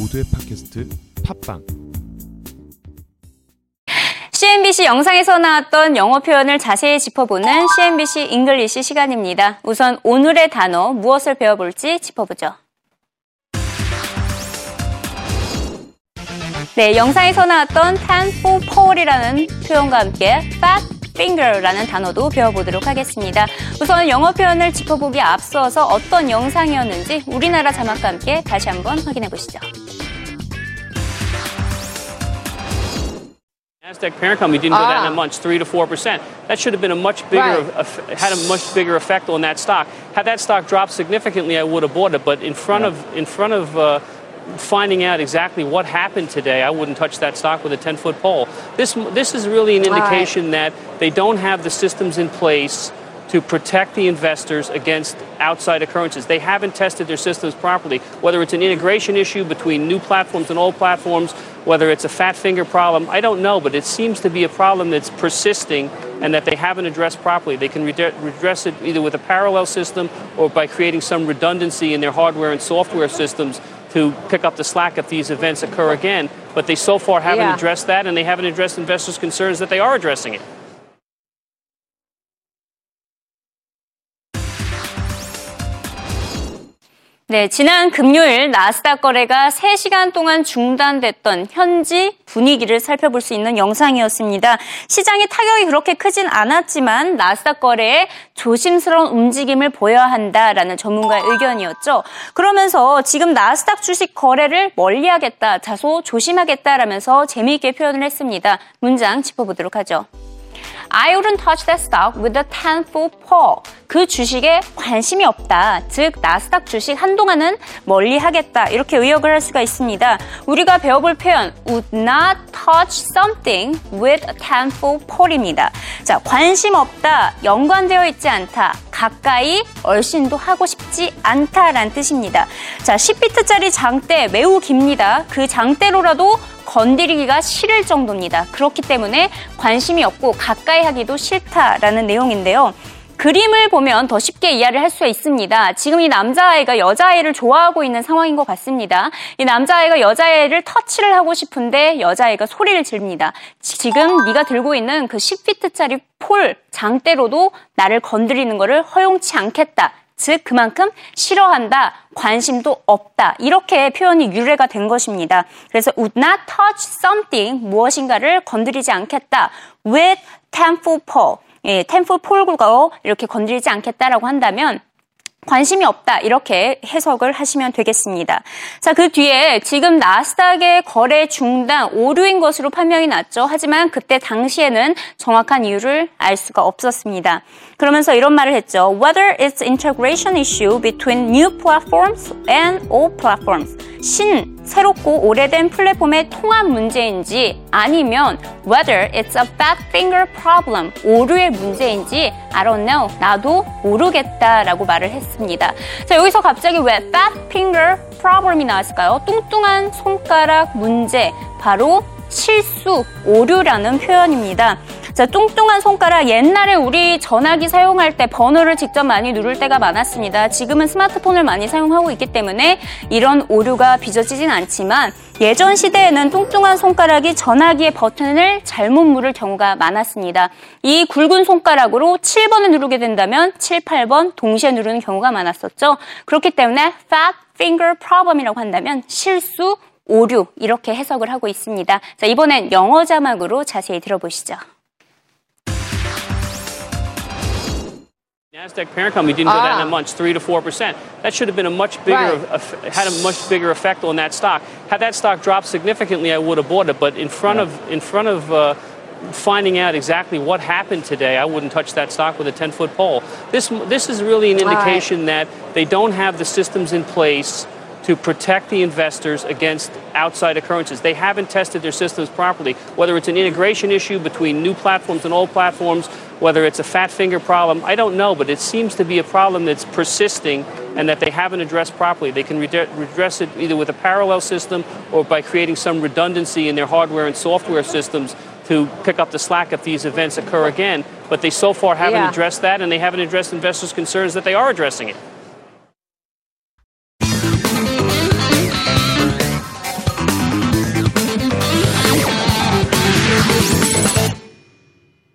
모두의 팟캐스트 팟빵 CNBC 영상에서 나왔던 영어 표현을 자세히 짚어보는 CNBC 잉글리시 시간입니다. 우선 오늘의 단어 무엇을 배워볼지 짚어보죠. 네, 영상에서 나왔던 ten-foot pole이라는 표현과 함께 fat finger라는 단어도 배워보도록 하겠습니다. 우선 영어 표현을 짚어보기 앞서서 어떤 영상이었는지 우리나라 자막과 함께 다시 한번 확인해 보시죠. Nasdaq parent company didn't go down that much, three to four percent. That should have been a much bigger, Right. had a much bigger effect on that stock. Had that stock dropped significantly, I would have bought it. But in front of, in front of uh, finding out exactly what happened today, I wouldn't touch that stock with a ten foot pole. This, this is really an indication that they don't have the systems in place to protect the investors against outside occurrences. They haven't tested their systems properly, whether it's an integration issue between new platforms and old platforms, whether it's a fat finger problem, I don't know, but it seems to be a problem that's persisting and that they haven't addressed properly. They can redress it either with a parallel system or by creating some redundancy in their hardware and software systems to pick up the slack if these events occur again. But they so far haven't Yeah. addressed that and they haven't addressed investors' concerns that they are addressing it. 네, 지난 금요일 나스닥 거래가 3시간 동안 중단됐던 현지 분위기를 살펴볼 수 있는 영상이었습니다. 시장의 타격이 그렇게 크진 않았지만 나스닥 거래에 조심스러운 움직임을 보여야 한다라는 전문가의 의견이었죠. 그러면서 지금 나스닥 주식 거래를 멀리하겠다, 다소 조심하겠다라면서 재미있게 표현을 했습니다. 문장 짚어보도록 하죠. I wouldn't touch that stock with a 10-foot pole. 그 주식에 관심이 없다. 즉, 나스닥 주식 한동안은 멀리 하겠다. 이렇게 의역을 할 수가 있습니다. 우리가 배워볼 표현, would not touch something with a 10-foot pole입니다. 자, 관심 없다. 연관되어 있지 않다. 가까이 얼씬도 하고 싶지 않다라는 뜻입니다. 자, 10피트짜리 장대 매우 깁니다. 그 장대로라도 건드리기가 싫을 정도입니다. 그렇기 때문에 관심이 없고 가까이 하기도 싫다라는 내용인데요. 그림을 보면 더 쉽게 이해를 할 수가 있습니다. 지금 이 남자아이가 여자아이를 좋아하고 있는 상황인 것 같습니다. 이 남자아이가 여자아이를 터치를 하고 싶은데 여자아이가 소리를 지릅니다. 지금 네가 들고 있는 그 10피트짜리 폴 장대로도 나를 건드리는 것을 허용치 않겠다. 즉 그만큼 싫어한다, 관심도 없다. 이렇게 표현이 유래가 된 것입니다. 그래서 would not touch something 무엇인가를 건드리지 않겠다. with tenfold pole 예, tenfold pole로 이렇게 건드리지 않겠다라고 한다면 관심이 없다 이렇게 해석을 하시면 되겠습니다. 자, 그 뒤에 지금 나스닥의 거래 중단 오류인 것으로 판명이 났죠. 하지만 그때 당시에는 정확한 이유를 알 수가 없었습니다. 그러면서 이런 말을 했죠. Whether it's integration issue between new platforms and old platforms. 신, 새롭고 오래된 플랫폼의 통합 문제인지 아니면 whether it's a fat finger problem, 오류의 문제인지 I don't know, 나도 모르겠다라고 말을 했습니다. 자, 여기서 갑자기 왜 fat finger problem이 나왔을까요? 뚱뚱한 손가락 문제, 바로 실수, 오류라는 표현입니다. 자, 뚱뚱한 손가락 옛날에 우리 전화기 사용할 때 번호를 직접 많이 누를 때가 많았습니다. 지금은 스마트폰을 많이 사용하고 있기 때문에 이런 오류가 빚어지진 않지만 예전 시대에는 뚱뚱한 손가락이 전화기의 버튼을 잘못 누를 경우가 많았습니다. 이 굵은 손가락으로 7번을 누르게 된다면 7, 8번 동시에 누르는 경우가 많았었죠. 그렇기 때문에 fat finger problem이라고 한다면 실수, 오류 이렇게 해석을 하고 있습니다. 자, 이번엔 영어 자막으로 자세히 들어보시죠. Nasdaq parent company didn't go Ah. that much, three to four percent. That should have been a much bigger, Right. had a much bigger effect on that stock. Had that stock dropped significantly, I would have bought it. But in front of, in front of uh, finding out exactly what happened today, I wouldn't touch that stock with a ten foot pole. This, this is really an right. indication that they don't have the systems in place to protect the investors against outside occurrences. They haven't tested their systems properly, whether it's an integration issue between new platforms and old platforms, whether it's a fat finger problem, I don't know, but it seems to be a problem that's persisting and that they haven't addressed properly. They can redress it either with a parallel system or by creating some redundancy in their hardware and software systems to pick up the slack if these events occur again. But they so far haven't Yeah. addressed that and they haven't addressed investors' concerns that they are addressing it.